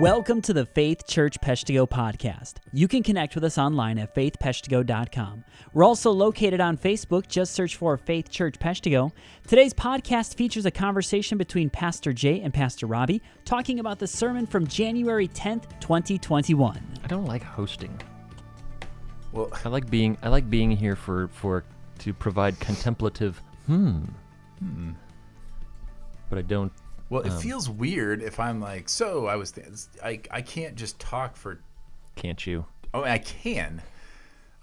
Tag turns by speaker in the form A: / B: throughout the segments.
A: Welcome to the Faith Church Peshtigo podcast. You can connect with us online at faithpeshtigo.com. We're also located on Facebook. Just search for Faith Church Peshtigo. Today's podcast features a conversation between Pastor Jay and Pastor Robbie talking about the sermon from January 10th, 2021.
B: I don't like hosting.
C: Well,
B: I like being I like being here for for to provide contemplative hmm. But I don't
C: well, it
B: Um,
C: feels weird if I'm like, so I was, th- I, I can't just talk for.
B: can't you?
C: Oh, I can.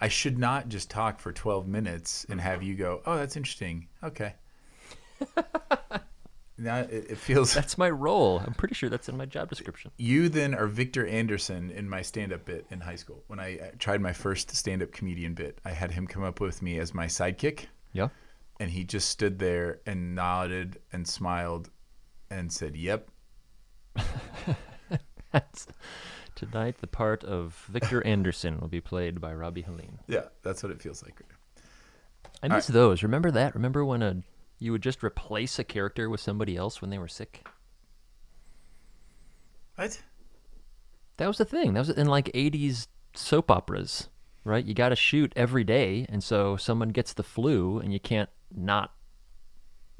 C: I should not just talk for 12 minutes and have you go, oh, that's interesting. Okay. now it, it feels.
B: That's my role. I'm pretty sure that's in my job description.
C: You then are Victor Anderson in my stand-up bit in high school. When I tried my first stand-up comedian bit, I had him come up with me as my sidekick.
B: Yeah.
C: and he just stood there and nodded and smiled and said, "Yep."
B: That's tonight the part of Victor Anderson will be played by Robbie Helene.
C: Yeah, that's what it feels like.
B: I miss those. Remember that? Remember when a you would just replace a character with somebody else when they were sick?
C: What?
B: That was the thing. That was in like 80s soap operas, right? You got to shoot every day, and so someone gets the flu, and you can't not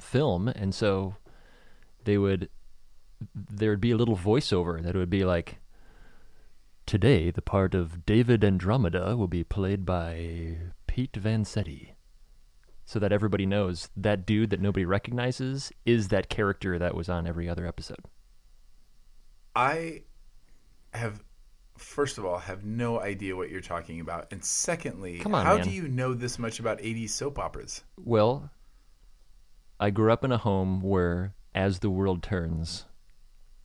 B: film, and so they would there would be a little voiceover that would be like today the part of David Andromeda will be played by Pete Vansetti. So that everybody knows that dude that nobody recognizes is that character that was on every other episode.
C: I have, first of all, have no idea what you're talking about, and secondly,
B: Come on,
C: how
B: man.
C: do you know this much about '80s soap operas?
B: Well, I grew up in a home where As the World Turns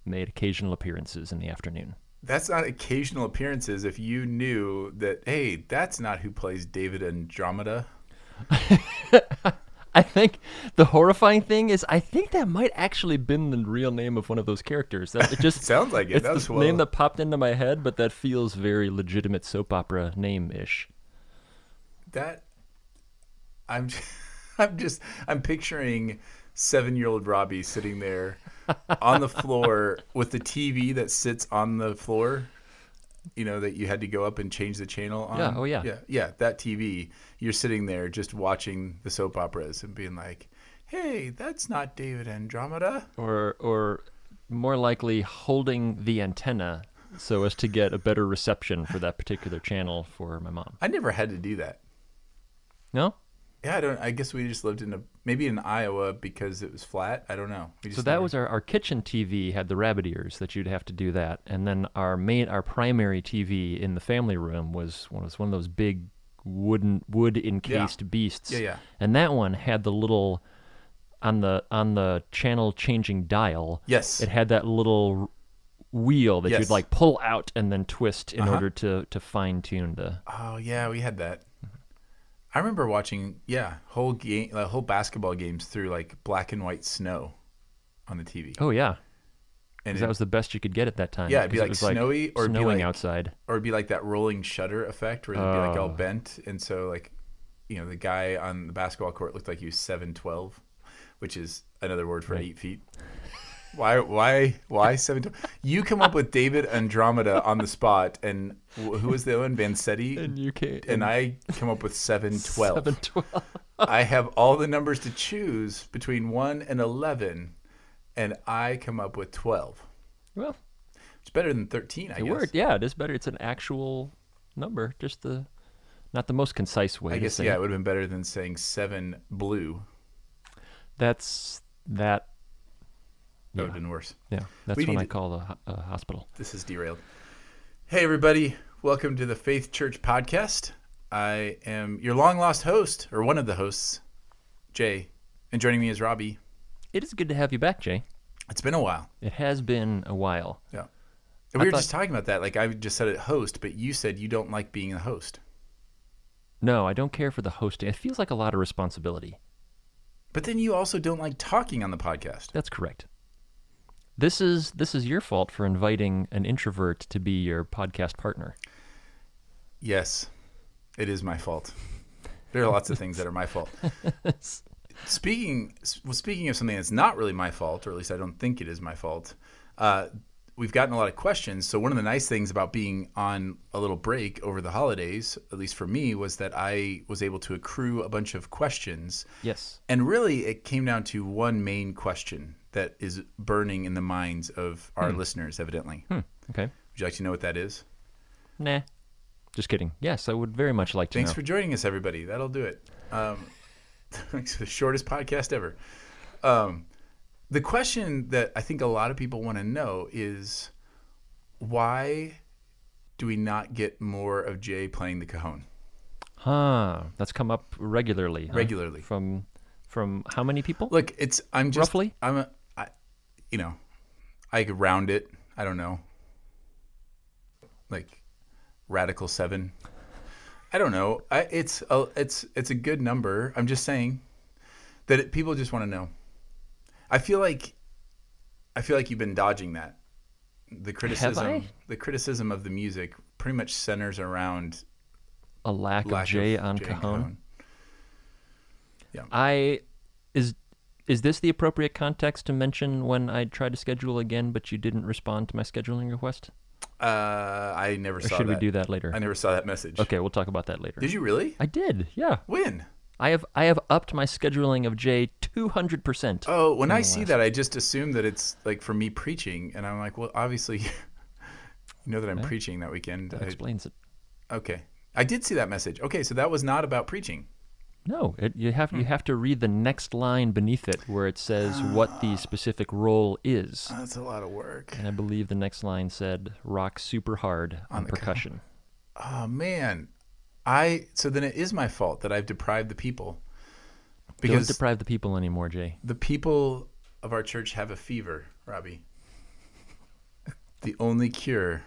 B: made occasional appearances in the afternoon.
C: That's not occasional appearances. If you knew that, hey, that's not who plays David Andromeda.
B: I think the horrifying thing is I think that might actually been the real name of one of those characters. That it just
C: Sounds like it.
B: It's
C: That's
B: the
C: well-
B: name that popped into my head, but that feels very legitimate soap opera name ish.
C: That I'm, I'm just I'm picturing seven-year-old Robbie sitting there on the floor with the TV that sits on the floor. You know that you had to go up and change the channel on.
B: Yeah, oh, yeah.
C: yeah, yeah. That TV, you're sitting there just watching the soap operas and being like, "Hey, that's not David Andromeda."
B: Or or more likely holding the antenna so as to get a better reception for that particular channel for my mom.
C: I never had to do that.
B: No?
C: Yeah, I don't. I guess we just lived in a maybe in Iowa because it was flat. I don't know.
B: So that
C: never-
B: was our, our kitchen TV had the rabbit ears that you'd have to do that, and then our main our primary TV in the family room was one was one of those big wooden wood encased beasts.
C: Yeah, yeah.
B: And that one had the little on the on the channel changing dial.
C: Yes.
B: It had that little wheel that
C: Yes.
B: you'd like pull out and then twist in
C: Uh-huh.
B: order to to fine tune the.
C: Oh yeah, we had that. I remember watching yeah whole game, uh, whole basketball games through like black and white snow on the TV.
B: Oh yeah,
C: and it,
B: that was the best you could get at that time.
C: Yeah, it'd be
B: it
C: like
B: was,
C: snowy or it'd be
B: snowing
C: like-
B: outside.
C: or it'd be like that rolling shutter effect where it'd be like all
B: Oh.
C: bent, and so like you know the guy on the basketball court looked like he was seven twelve, which is another word for
B: Right.
C: eight feet. Why why why seven? twelve? You come up with David Andromeda on the spot, and wh- who was the one? Vansetti.
B: And you can
C: and I come up with seven twelve.
B: seven twelve.
C: I have all the numbers to choose between 1 and 11, and I come up with 12.
B: Well,
C: It's better than 13, I
B: it
C: guess.
B: worked. Yeah, it is better. It's an actual number, just the not the most concise way.
C: I guess, yeah,
B: it.
C: it would have been better than saying 7 blue.
B: That's that.
C: That would
B: Yeah.
C: have been worse.
B: Yeah, that's
C: We
B: when I
C: to-
B: call the ho- uh, hospital.
C: This is derailed. Hey, everybody. Welcome to the Faith Church Podcast. I am your long lost host, or one of the hosts, Jay. And joining me is Robbie.
B: It is good to have you back, Jay.
C: It's been a while.
B: It has been a while.
C: Yeah. And we were
B: thought-
C: just talking about that. Like, I just said it host, but you said you don't like being a host.
B: No, I don't care for the hosting. It feels like a lot of responsibility.
C: But then you also don't like talking on the podcast.
B: That's correct. This is this is your fault for inviting an introvert to be your podcast partner.
C: Yes, it is my fault. There are lots of things that are my fault. Speaking well, speaking of something that's not really my fault, or at least I don't think it is my fault. Uh, we've gotten a lot of questions. So one of the nice things about being on a little break over the holidays, at least for me, was that I was able to accrue a bunch of questions.
B: Yes.
C: And really, it came down to one main question that is burning in the minds of our listeners, evidently.
B: Hmm. Okay.
C: Would you like to know what that is?
B: Nah. Just kidding. Yes, I would very much like to
C: Thanks
B: know.
C: for joining us, everybody. That'll do it. Um, it's the shortest podcast ever. Um, the question that I think a lot of people want to know is why do we not get more of Jay playing the cajon
B: Huh. That's come up regularly. huh?
C: regularly?
B: From from how many people?
C: Look, it's I'm just
B: Roughly?
C: I'm a, you know, I could round it. I don't know, like radical seven. I don't know. I, it's a it's it's a good number. I'm just saying that it, people just want to know. I feel like I feel like you've been dodging that. The criticism, the criticism of the music, pretty much centers around
B: a lack,
C: lack
B: of Jay
C: of
B: on Cajon.
C: Cajon.
B: I is is this the appropriate context to mention when I tried to schedule again, but you didn't respond to my scheduling request?
C: Uh, I never
B: Or
C: saw
B: should
C: that.
B: we do that later?
C: I never saw that message.
B: Okay, we'll talk about that later.
C: Did you really?
B: I did. Yeah.
C: When?
B: I have I have upped my scheduling of Jay 200%.
C: Oh, when I see that, I just assume that it's like for me preaching, and I'm like, well, obviously, you know that I'm preaching that weekend.
B: that
C: I-
B: explains it.
C: okay, I did see that message. Okay, so that was not about preaching.
B: No, it, you have
C: Hmm.
B: you have to read the next line beneath it where it says what the specific role is.
C: That's a lot of work.
B: And I believe the next line said rock super hard on,
C: cajon.
B: percussion.
C: Oh man, I so then it is my fault that I've deprived the people
B: Don't
C: because
B: deprive the people anymore, Jay.
C: the people of our church have a fever, Robbie. The only cure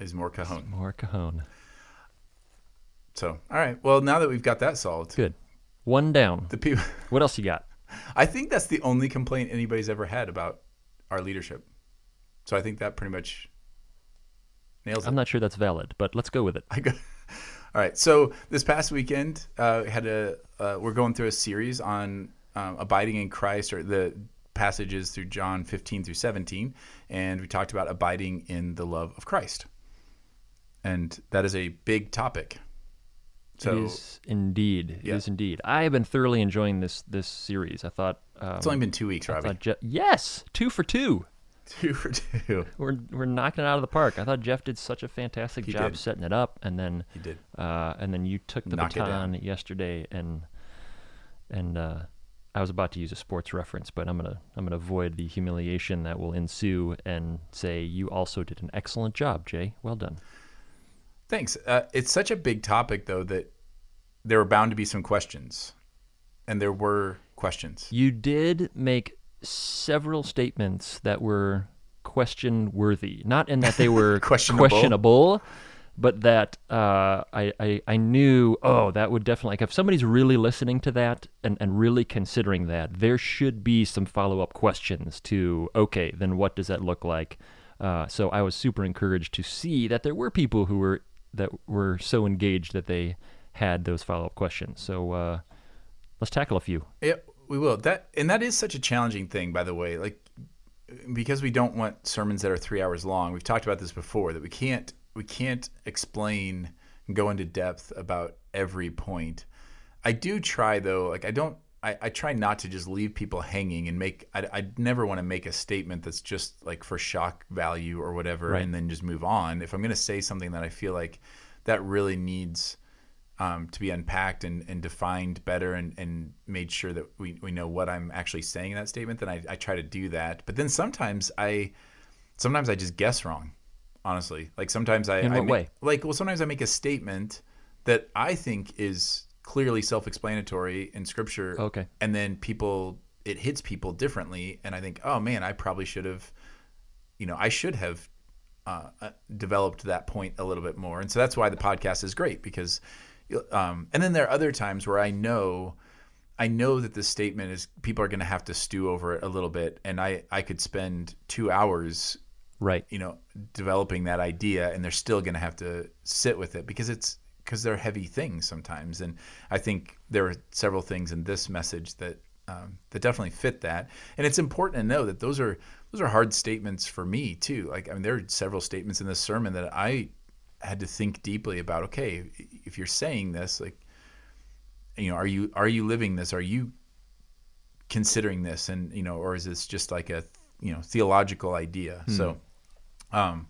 C: is more cajon.
B: More cajon.
C: So, all right. Well, now that we've got that solved,
B: Good. One down.
C: the people.
B: What else you got?
C: I think that's the only complaint anybody's ever had about our leadership. So I think that pretty much nails it.
B: I'm not sure that's valid, but let's go with it.
C: I all right. So this past weekend, uh, had a uh, we're going through a series on um, abiding in Christ, or the passages through John 15 through 17, and we talked about abiding in the love of Christ, and that is a big topic. So
B: it is indeed. It
C: Yeah.
B: is indeed. I have been thoroughly enjoying this this series. I thought. Um,
C: it's only been two weeks, Robbie.
B: Je- yes, two for two.
C: Two for two.
B: We're we're knocking it out of the park. I thought Jeff did such a fantastic
C: He
B: job
C: did.
B: setting it up, and then
C: You did.
B: uh, and then you took the
C: Knock
B: baton yesterday, and and uh, I was about to use a sports reference, but I'm gonna I'm gonna avoid the humiliation that will ensue and say you also did an excellent job, Jay. Well done.
C: Thanks. Uh, it's such a big topic, though, that there were bound to be some questions, and there were questions.
B: You did make several statements that were question worthy. Not in that they were
C: Questionable.
B: questionable, but that uh, I, I, I knew, oh, that would definitely, like, if somebody's really listening to that and, and really considering that, there should be some follow up questions to, okay, then what does that look like? Uh, so I was super encouraged to see that there were people who were that were so engaged that they had those follow up questions. So uh, let's tackle a few.
C: Yeah, we will. That and that is such a challenging thing, by the way. Like because we don't want sermons that are three hours long. We've talked about this before that we can't we can't explain and go into depth about every point. I do try though. Like I don't. I, I try not to just leave people hanging and make. I, I never want to make a statement that's just like for shock value or whatever,
B: Right.
C: and then just move on. If I'm going to say something that I feel like that really needs um, to be unpacked and, and defined better and, and made sure that we, we know what I'm actually saying in that statement, then I, I try to do that. But then sometimes I sometimes I just guess wrong, honestly. Like sometimes I
B: In
C: I
B: what
C: make-
B: way?
C: Like well sometimes I make a statement that I think is clearly self explanatory in scripture.
B: Okay.
C: And then people it hits people differently and I think, oh man, I probably should have you know, I should have uh, uh, developed that point a little bit more. And so that's why the podcast is great because, um, and then there are other times where I know, I know that this statement is people are going to have to stew over it a little bit, and I I could spend two hours,
B: Right.
C: you know, developing that idea, and they're still going to have to sit with it because it's because they're heavy things sometimes. And I think there are several things in this message that um, that definitely fit that. And it's important to know that those are those are hard statements for me too. Like I mean, there are several statements in this sermon that I had to think deeply about. Okay, if you're saying this, like, you know, are you are you living this? Are you considering this? And you know, or is this just like a you know theological idea?
B: Hmm.
C: So, um,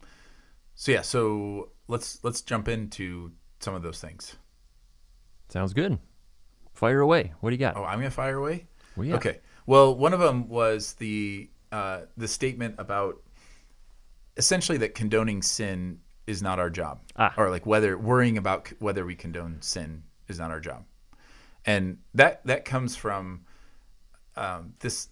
C: so yeah. So let's let's jump into some of those things.
B: Sounds good. Fire away. What do you got?
C: Oh, I'm gonna fire away.
B: Well, yeah.
C: Okay. Well, one of them was the uh, the statement about essentially that condoning sin is not our job,
B: Ah.
C: or like whether worrying about whether we condone sin is not our job, and that that comes from um, this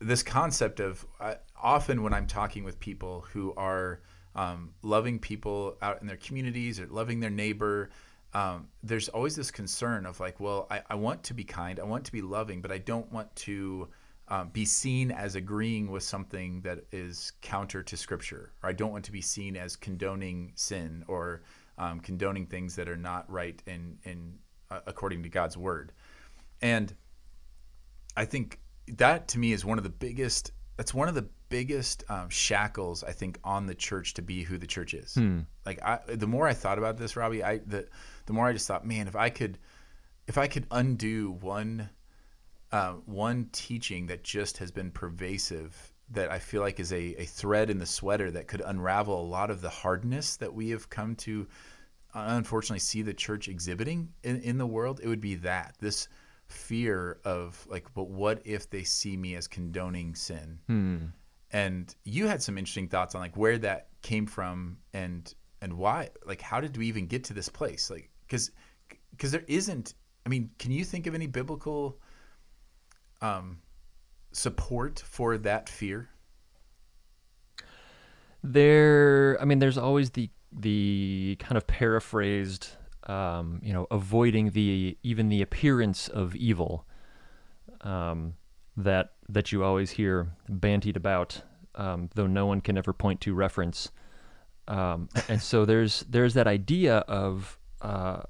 C: this concept of uh, often when I'm talking with people who are um, loving people out in their communities or loving their neighbor, um, there's always this concern of like, well, I, I want to be kind, I want to be loving, but I don't want to um, be seen as agreeing with something that is counter to Scripture, or I don't want to be seen as condoning sin or um, condoning things that are not right in in uh, according to God's word, and I think that to me is one of the biggest. That's one of the biggest um, shackles I think on the church to be who the church is. Like I, the more I thought about this, Robbie, I the the more I just thought, man, if I could, if I could undo one, uh, one teaching that just has been pervasive, that I feel like is a, a thread in the sweater that could unravel a lot of the hardness that we have come to uh, unfortunately see the church exhibiting in, in the world, it would be that this fear of like, but what if they see me as condoning sin? And you had some interesting thoughts on like where that came from and and why. Like, how did we even get to this place? Like, because because there isn't. I mean, can you think of any biblical um, support for that fear?
B: There, I mean, there's always the the kind of paraphrased, um, you know, avoiding the even the appearance of evil, um, that that you always hear bantied about, um, though no one can ever point to reference. Um, and so there's there's that idea of uh,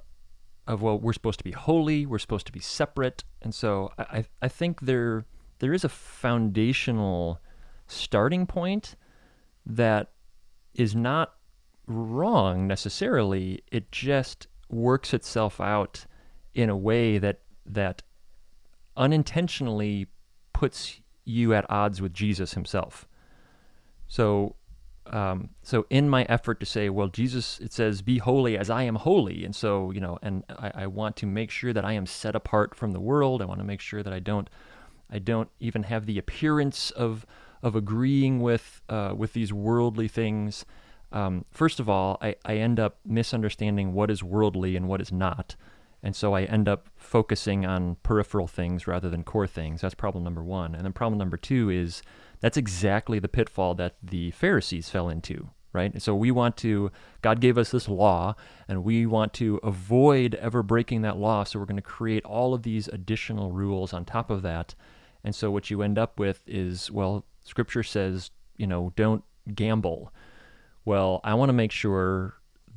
B: of well, we're supposed to be holy, we're supposed to be separate, and so I I- think there there is a foundational starting point that is not wrong necessarily. It just works itself out in a way that that unintentionally puts you at odds with Jesus himself. So um, so in my effort to say, well, Jesus, it says, be holy as I am holy. And so, you know, and I, I want to make sure that I am set apart from the world. I want to make sure that I don't, I don't even have the appearance of, of agreeing with, uh, with these worldly things. Um, first of all, I, I end up misunderstanding what is worldly and what is not. And so I end up focusing on peripheral things rather than core things. That's problem number one. And then problem number two is that's exactly the pitfall that the Pharisees fell into, right? So we want to, God gave us this law, and we want to avoid ever breaking that law. So we're going to create all of these additional rules on top of that. And so what you end up with is, well, Scripture says, you know, don't gamble. Well, I want to make sure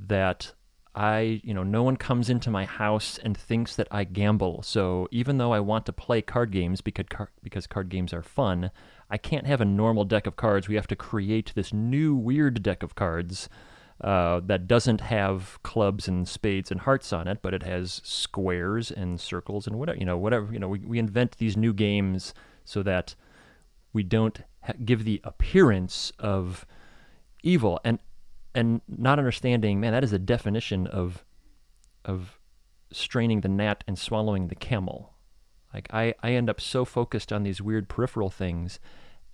B: that I, you know, no one comes into my house and thinks that I gamble. So even though I want to play card games because car- because card games are fun, I can't have a normal deck of cards. We have to create this new weird deck of cards uh, that doesn't have clubs and spades and hearts on it, but it has squares and circles and whatever. You know, whatever. You know, we we invent these new games so that we don't ha- give the appearance of evil and and not understanding man that is a definition of of straining the gnat and swallowing the camel like i i end up so focused on these weird peripheral things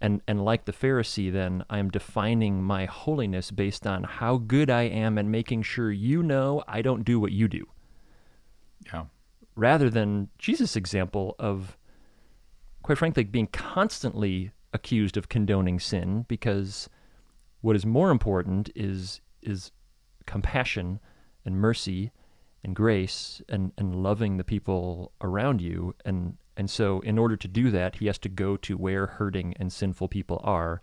B: and and like the pharisee then i am defining my holiness based on how good i am and making sure you know i don't do what you do
C: Yeah.
B: rather than jesus example of quite frankly being constantly accused of condoning sin because what is more important is is compassion and mercy and grace and, and loving the people around you and and so in order to do that he has to go to where hurting and sinful people are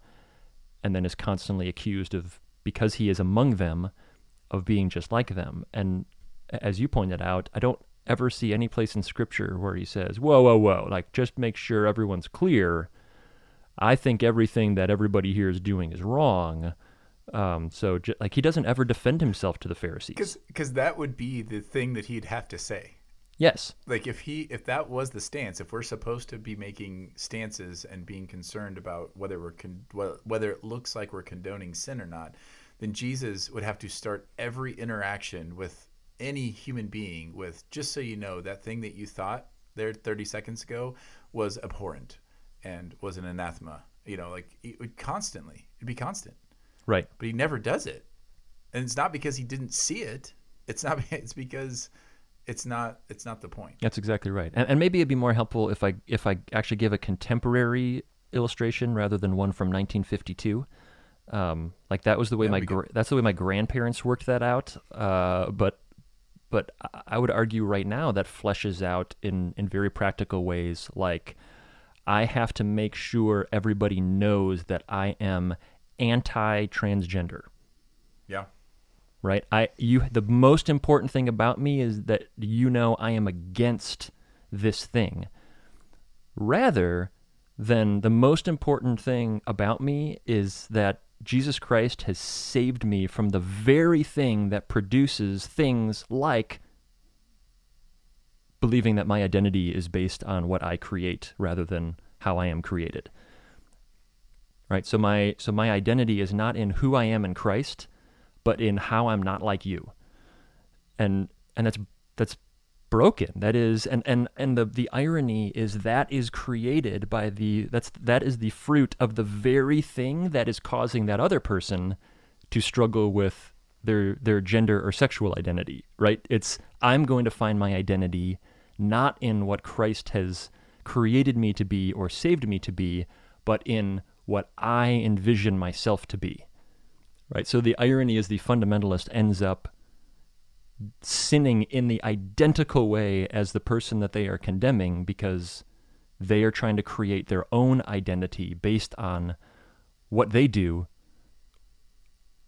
B: and then is constantly accused of because he is among them of being just like them and as you pointed out i don't ever see any place in Scripture where he says, "Whoa, whoa, whoa!" Like, just make sure everyone's clear. I think everything that everybody here is doing is wrong. Um, so, j- like, he doesn't ever defend himself to the Pharisees.
C: Because that would be the thing that he'd have to say.
B: Yes,
C: Like if he if that was the stance, if we're supposed to be making stances and being concerned about whether we're con- whether it looks like we're condoning sin or not, then Jesus would have to start every interaction with any human being with just so you know that thing that you thought there 30 seconds ago was abhorrent and was an anathema. You know, like it would constantly. It'd be constant.
B: Right.
C: but he never does it and it's not because he didn't see it it's not it's because it's not it's not the point
B: That's exactly right. And, and maybe it'd be more helpful if I if I actually give a contemporary illustration rather than one from 1952. Um, like that was the way
C: Yeah,
B: my gra- that's the way my grandparents worked that out. Uh, but but I- I would argue right now that fleshes out in in very practical ways. Like I have to make sure everybody knows that I am anti-transgender.
C: Yeah.
B: Right? I you the most important thing about me is that you know i am against this thing. Rather than the most important thing about me is that jesus christ has saved me from the very thing that produces things like believing that my identity is based on what i create rather than how i am created right? So my so my identity is not in who i am in christ but in how i'm not like you. And and that's that's broken. That is and and and the the irony is that is created by the that's that is the fruit of the very thing that is causing that other person to struggle with their their gender or sexual identity right? It's i'm going to find my identity not in what christ has created me to be or saved me to be but in what i envision myself to be right so the irony is the fundamentalist ends up sinning in the identical way as the person that they are condemning because they are trying to create their own identity based on what they do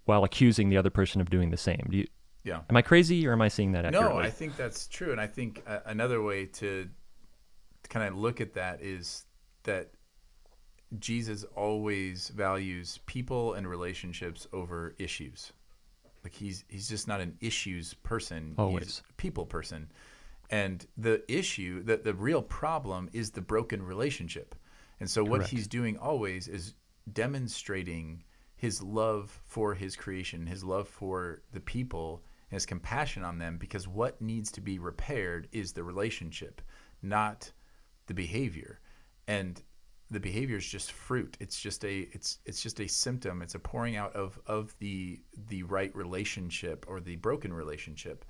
B: while accusing the other person of doing the same. Do you,
C: yeah
B: am I crazy or am I seeing that accurately?
C: no i think that's true and i think uh, another way to kind of look at that is that jesus always values people and relationships over issues. Like he's he's just not an issues person.
B: Always.
C: he's a people person. And the issue that the real problem is the broken relationship. And so what
B: Correct.
C: he's doing always is demonstrating his love for his creation his love for the people and his compassion on them because what needs to be repaired is the relationship not the behavior. And the behavior is just fruit. It's just a it's it's just a symptom. It's a pouring out of of the the right relationship or the broken relationship.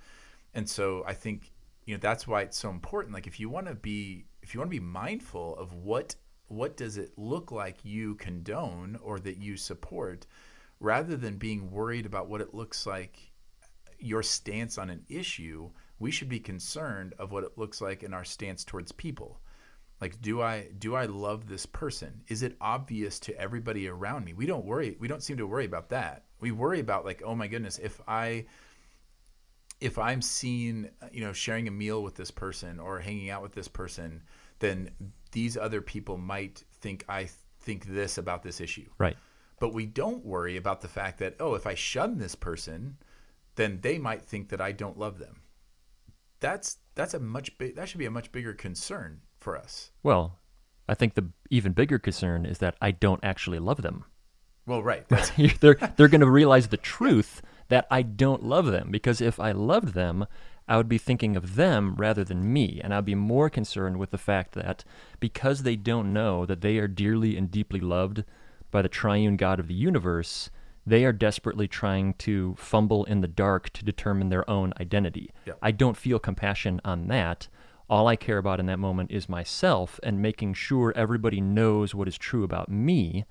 C: And so i think you know that's why it's so important. Like if you want to be if you want to be mindful of what what does it look like you condone or that you support rather than being worried about what it looks like your stance on an issue we should be concerned of what it looks like in our stance towards people like do i do i love this person? Is it obvious to everybody around me? We don't worry we don't seem to worry about that. We worry about like oh my goodness if i if i'm seen you know sharing a meal with this person or hanging out with this person then these other people might think i think this about this issue.
B: Right.
C: but we don't worry about the fact that oh if i shun this person then they might think that i don't love them. That's that's a much big that should be a much bigger concern for us
B: Well, I think the even bigger concern is that I don't actually love them.
C: well right
B: they're they're going to realize the truth that I don't love them because if I loved them, I would be thinking of them rather than me, and I'd be more concerned with the fact that because they don't know that they are dearly and deeply loved by the triune God of the universe, they are desperately trying to fumble in the dark to determine their own identity. I don't feel compassion on that. All I care about in that moment is myself and making sure everybody knows what is true about me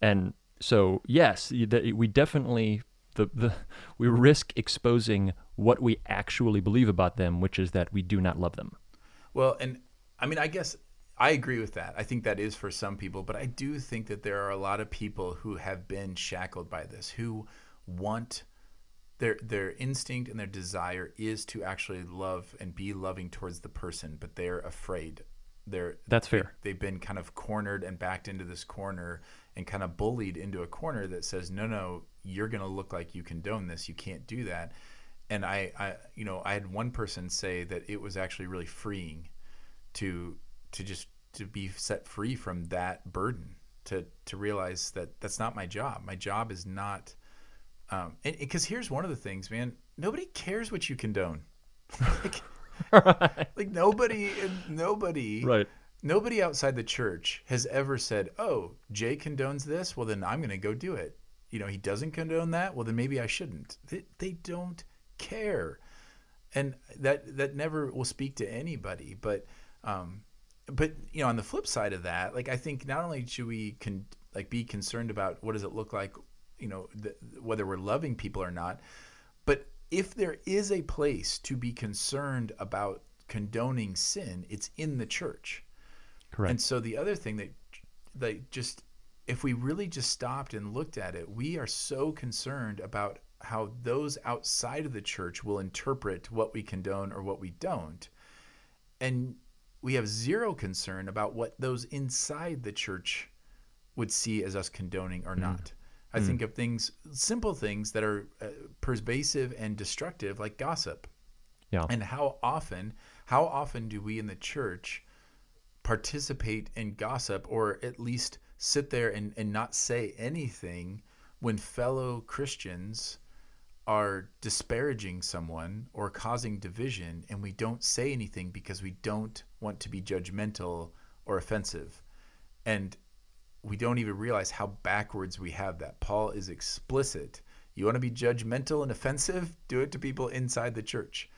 B: and so yes we definitely the, the we risk exposing what we actually believe about them which is that we do not love them
C: Well, and I mean, I guess I agree with that. I think that is for some people, but I do think that there are a lot of people who have been shackled by this, who want their their instinct and their desire is to actually love and be loving towards the person, but they're afraid. They're
B: That's fair.
C: They've been kind of cornered and backed into this corner and kind of bullied into a corner that says, "No, no, you're going to look like you condone this. You can't do that." And I, I, you know, I had one person say that it was actually really freeing to to just to be set free from that burden to to realize that that's not my job. My job is not um and because here's one of the things, man, nobody cares what you condone. like, like nobody nobody
B: Right.
C: nobody outside the church has ever said, "Oh, Jay condones this, well then I'm going to go do it." You know, he doesn't condone that, well then maybe I shouldn't. They, they don't care. And that that never will speak to anybody, but um but you know, on the flip side of that, like I think not only should we con- like be concerned about what does it look like, you know, th- whether we're loving people or not, but if there is a place to be concerned about condoning sin, it's in the church.
B: Correct.
C: And so the other thing that that just if we really just stopped and looked at it, we are so concerned about how those outside of the church will interpret what we condone or what we don't. And we have zero concern about what those inside the church would see as us condoning or hmm. not. I think of things, simple things that are uh, pervasive and destructive, like gossip.
B: yeah.
C: And how often, how often do we in the church participate in gossip or at least sit there and, and not say anything when fellow Christians are disparaging someone or causing division and we don't say anything because we don't want to be judgmental or offensive. And we don't even realize how backwards we have that. Paul is explicit. You want to be judgmental and offensive? Do it to people inside the church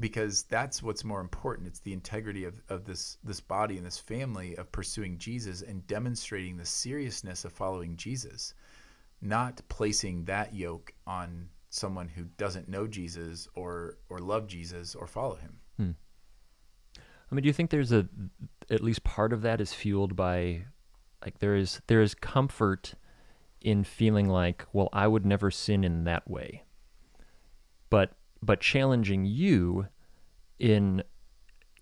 C: because that's what's more important. It's the integrity of, of this this body and this family of pursuing Jesus and demonstrating the seriousness of following Jesus, not placing that yoke on someone who doesn't know Jesus or or love Jesus or follow him. Hmm.
B: I mean, do you think there's a at least part of that is fueled by like there is there is comfort in feeling like, well, I would never sin in that way. But but challenging you in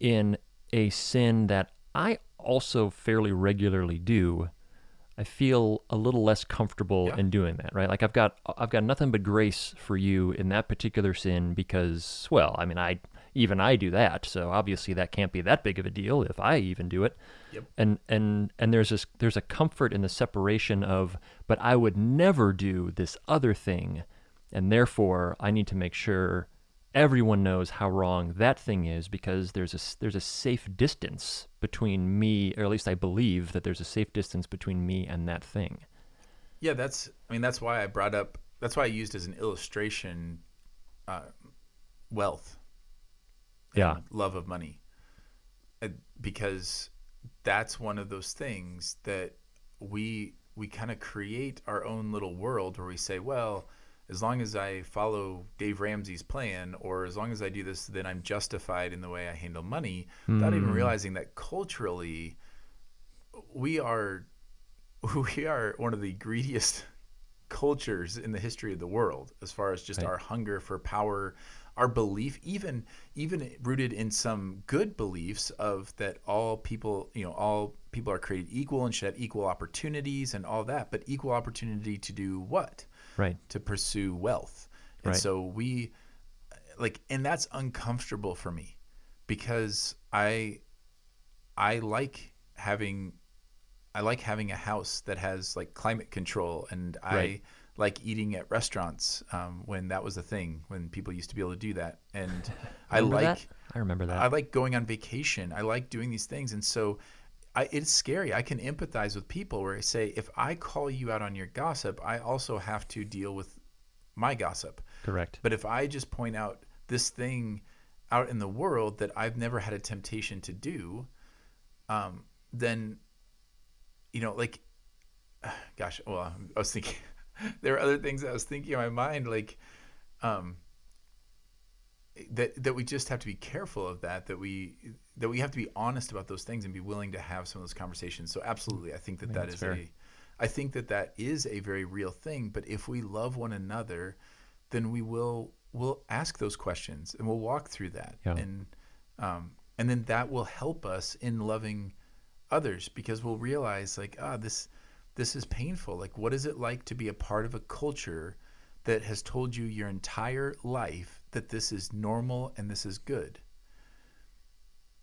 B: in a sin that I also fairly regularly do, I feel a little less comfortable
C: Yeah.
B: in doing that, right? Like I've got I've got nothing but grace for you in that particular sin because well, I mean I even I do that, so obviously that can't be that big of a deal if I even do it.
C: Yep.
B: And and and there's this there's a comfort in the separation of but I would never do this other thing and therefore I need to make sure everyone knows how wrong that thing is because there's a there's a safe distance between me or at least I believe that there's a safe distance between me and that thing.
C: Yeah, that's. I mean, that's why I brought up. That's why I used as an illustration, uh, wealth.
B: Yeah.
C: love of money, Uh, because that's one of those things that we we kind of create our own little world where we say, well, as long as I follow Dave Ramsey's plan, or as long as I do this, then I'm justified in the way I handle money, without even realizing that culturally, we are we are one of the greediest cultures in the history of the world as far as just
B: Right.
C: our hunger for power our belief even even rooted in some good beliefs of that all people you know all people are created equal and should have equal opportunities and all that but equal opportunity to do what
B: Right.
C: to pursue wealth. And
B: Right.
C: so we like and that's uncomfortable for me because I I like having I like having a house that has like climate control and I
B: Right.
C: Like eating at restaurants um, when that was a thing when people used to be able to do that and I like
B: that? I remember that.
C: I like going on vacation. I like doing these things, and so I, it's scary. I can empathize with people where I say, if I call you out on your gossip, I also have to deal with my gossip.
B: Correct.
C: But if I just point out this thing out in the world that I've never had a temptation to do, um, then, you know, like, gosh, well, I was thinking, there are other things I was thinking in my mind, like, um, that that we just have to be careful of that that we that we have to be honest about those things and be willing to have some of those conversations so absolutely i think that
B: think
C: that is
B: fair.
C: a, I think that that is a very real thing but if we love one another then we will we'll ask those questions and we'll walk through that
B: Yeah.
C: and um, and then that will help us in loving others because we'll realize like ah this this is painful like what is it like to be a part of a culture that has told you your entire life that this is normal and this is good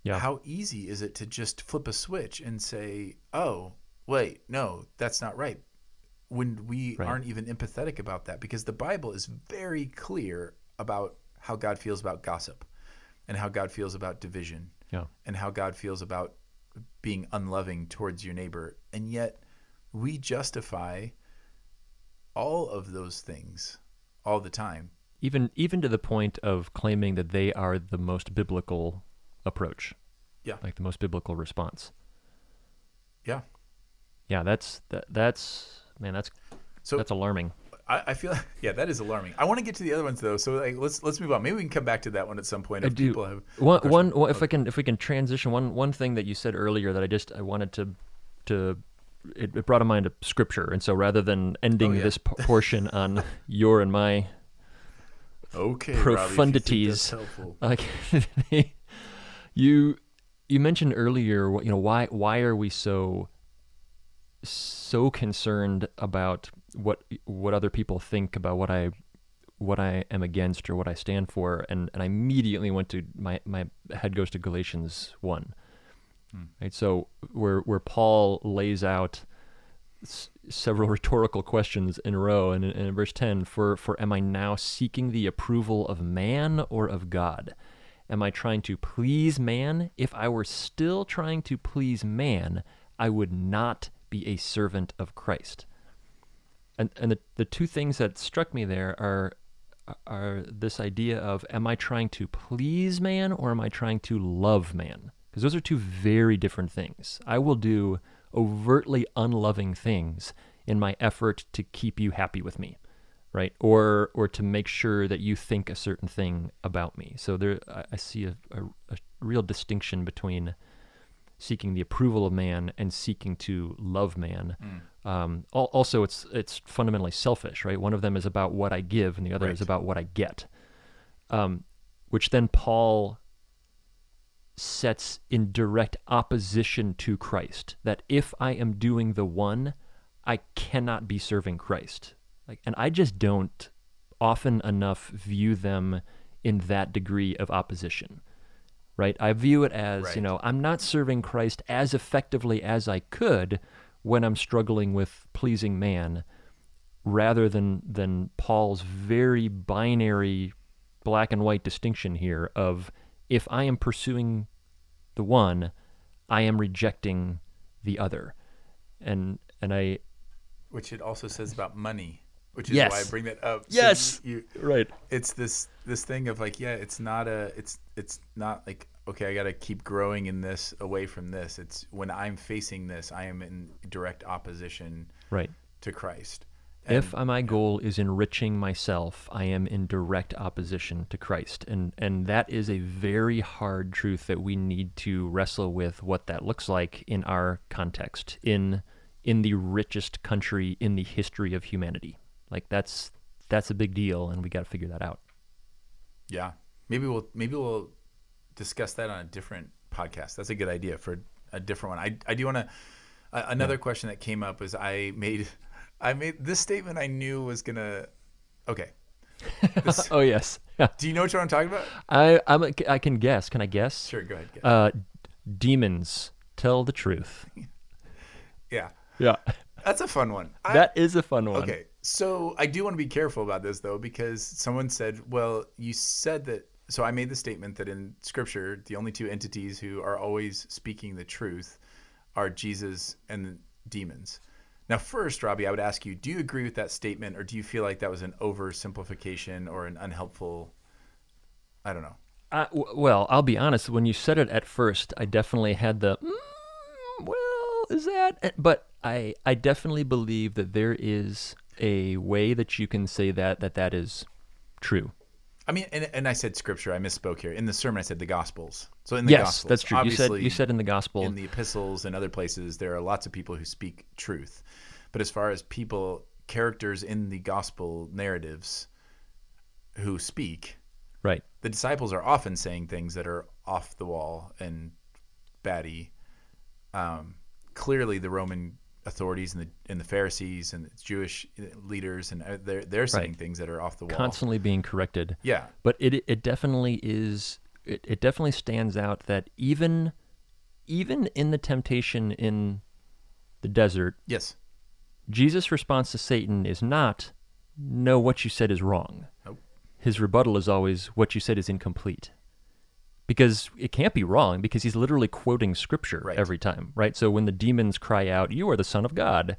B: Yeah.
C: how easy is it to just flip a switch and say oh wait no that's not right when we
B: Right.
C: aren't even empathetic about that because the bible is very clear about how god feels about gossip and how god feels about division
B: Yeah.
C: and how God feels about being unloving towards your neighbor. And yet we justify all of those things all the time.
B: Even even to the point of claiming that they are the most biblical approach.
C: Yeah.
B: Like the most biblical response.
C: Yeah.
B: Yeah, that's that, that's man, that's
C: So
B: that's alarming.
C: I, I feel yeah, that is alarming. I want to get to the other ones though. So like let's let's move on. Maybe we can come back to that one at some point
B: I
C: if
B: do.
C: people have
B: One, one, one- if oh. I can, if we can transition, one, one thing that you said earlier that I just I wanted to, to, it, it brought to mind a scripture, and so rather than ending
C: Oh, yeah.
B: this p- portion on your and my
C: okay Robbie, you
B: profundities, you, you mentioned earlier, you know, why why are we so so concerned about what what other people think about what I what I am against or what I stand for, and, and I immediately went to my my head goes to Galatians one, Hmm. right? So where where Paul lays out s- several rhetorical questions in a row, and in, and in verse ten, for for am I now seeking the approval of man or of God? Am I trying to please man? If I were still trying to please man, I would not be a servant of Christ and and the, the two things that struck me there are are this idea of am I trying to please man or am I trying to love man? Because those are two very different things. I will do overtly unloving things in my effort to keep you happy with me, right? Or or to make sure that you think a certain thing about me. So there, I, I see a, a, a real distinction between seeking the approval of man and seeking to love man. Um, al- also, it's it's fundamentally selfish, right? One of them is about what I give, and the other is about what I get. Um, which then Paul sets in direct opposition to Christ. That if I am doing the one, I cannot be serving Christ. Like, and I just don't often enough view them in that degree of opposition right? I view it as,
C: Right.
B: you know, I'm not serving Christ as effectively as I could when I'm struggling with pleasing man rather than than Paul's very binary black and white distinction here of if I am pursuing the one, I am rejecting the other. And and I
C: Which it also says about money, which is
B: Yes.
C: why I bring that up. So
B: Yes.
C: you, you
B: right.
C: it's this this thing of like yeah it's not a it's it's not like okay i gotta keep growing in this away from this it's when i'm facing this i am in direct opposition
B: Right.
C: to christ
B: if my goal is enriching myself, I am in direct opposition to Christ. And and that is a very hard truth that we need to wrestle with what that looks like in our context, in in the richest country in the history of humanity. Like that's that's a big deal and we got to figure that out.
C: yeah maybe we'll maybe we'll discuss that on a different podcast that's a good idea for a different one i, I do want to uh, another question that came up was i made i made this statement i knew was gonna okay This-
B: oh yes.
C: do you know what i'm talking about
B: I I'm a, I can guess. Can I guess?
C: sure go ahead go.
B: Uh demons tell the truth.
C: yeah
B: Yeah.
C: that's a fun one I-
B: That is a fun one.
C: Okay, so I do want to be careful about this though, because someone said, "Well, you said that." So I made the statement that in Scripture, the only two entities who are always speaking the truth are Jesus and demons. Now, first, Robbie, I would ask you: Do you agree with that statement, or do you feel like that was an oversimplification or an unhelpful? I don't know.
B: W- well, I'll be honest. When you said it at first, I definitely had the, mm, well, is that? eh," But I, I definitely believe that there is a way that you can say that that that is true.
C: I mean, and, and I said Scripture. I misspoke here. In the sermon, I said the Gospels. So in the
B: yes,
C: Gospels,
B: that's true. You said you said in the gospel.
C: in the epistles and other places there are lots of people who speak truth but as far as people characters in the gospel narratives who speak.
B: Right.
C: The disciples are often saying things that are off the wall and batty. Um, clearly, the Roman authorities and the and the Pharisees and the Jewish leaders and uh, they're they're saying
B: Right.
C: things that are off the wall.
B: Constantly being corrected.
C: Yeah.
B: But it it definitely is it, it definitely stands out that even even in the temptation in the desert,
C: Yes.
B: Jesus' response to Satan is not no what you said is wrong.
C: Nope.
B: His rebuttal is always what you said is incomplete. Because it can't be wrong because he's literally quoting scripture
C: Right.
B: every time, right? So when the demons cry out, "You are the son of God,"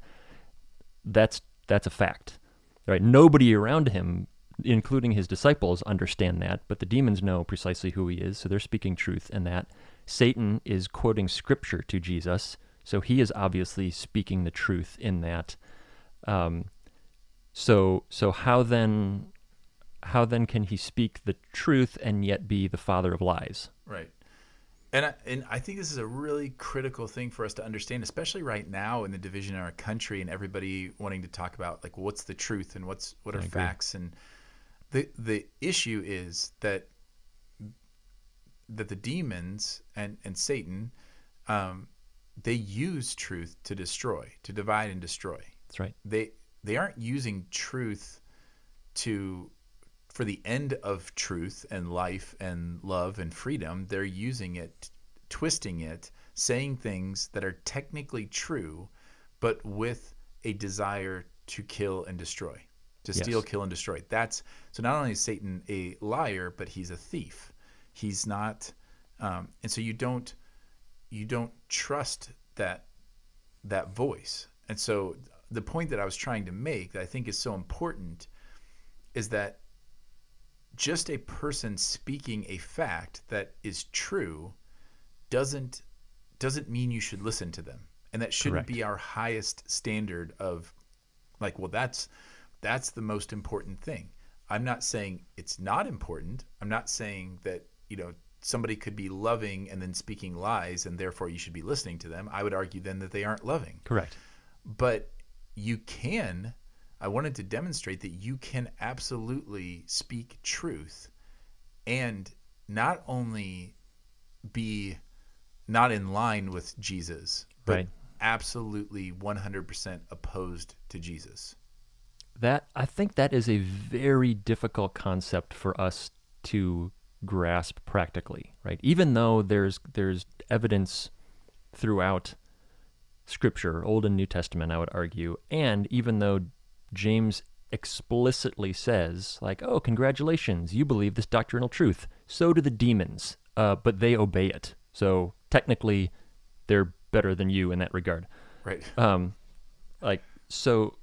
B: that's that's a fact. Right? Nobody around him including his disciples understand that, but the demons know precisely who he is, so they're speaking truth in that. Satan is quoting scripture to Jesus, so he is obviously speaking the truth in that. Um, so so how then how then can he speak the truth and yet be the father of lies?
C: Right. And I, and I think this is a really critical thing for us to understand, especially right now in the division in our country and everybody wanting to talk about like what's the truth and what's what are facts and the the issue is that that the demons and and Satan um, they use truth to destroy, to divide and destroy.
B: That's right.
C: They they aren't using truth to for the end of truth and life and love and freedom. They're using it, twisting it, saying things that are technically true, but with a desire to kill and destroy, to steal, kill, and destroy. That's so. Not only is Satan a liar, but he's a thief. He's not, um, and so you don't you don't trust that that voice. And so the point that I was trying to make that I think is so important is that just a person speaking a fact that is true doesn't doesn't mean you should listen to them. And that shouldn't
B: Correct.
C: be our highest standard of like well that's that's the most important thing. I'm not saying it's not important. I'm not saying that, you know, somebody could be loving and then speaking lies and therefore you should be listening to them. I would argue then that they aren't loving
B: Correct.
C: but you can i wanted to demonstrate that you can absolutely speak truth and not only be not in line with jesus but
B: Right.
C: absolutely 100% opposed to jesus
B: That I think that is a very difficult concept for us to grasp practically, right? Even though there's there's evidence throughout scripture, Old and New Testament, I would argue, and even though James explicitly says like, "Oh, congratulations, you believe this doctrinal truth." So do the demons, uh, but they obey it. So technically, they're better than you in that regard
C: right
B: um, like so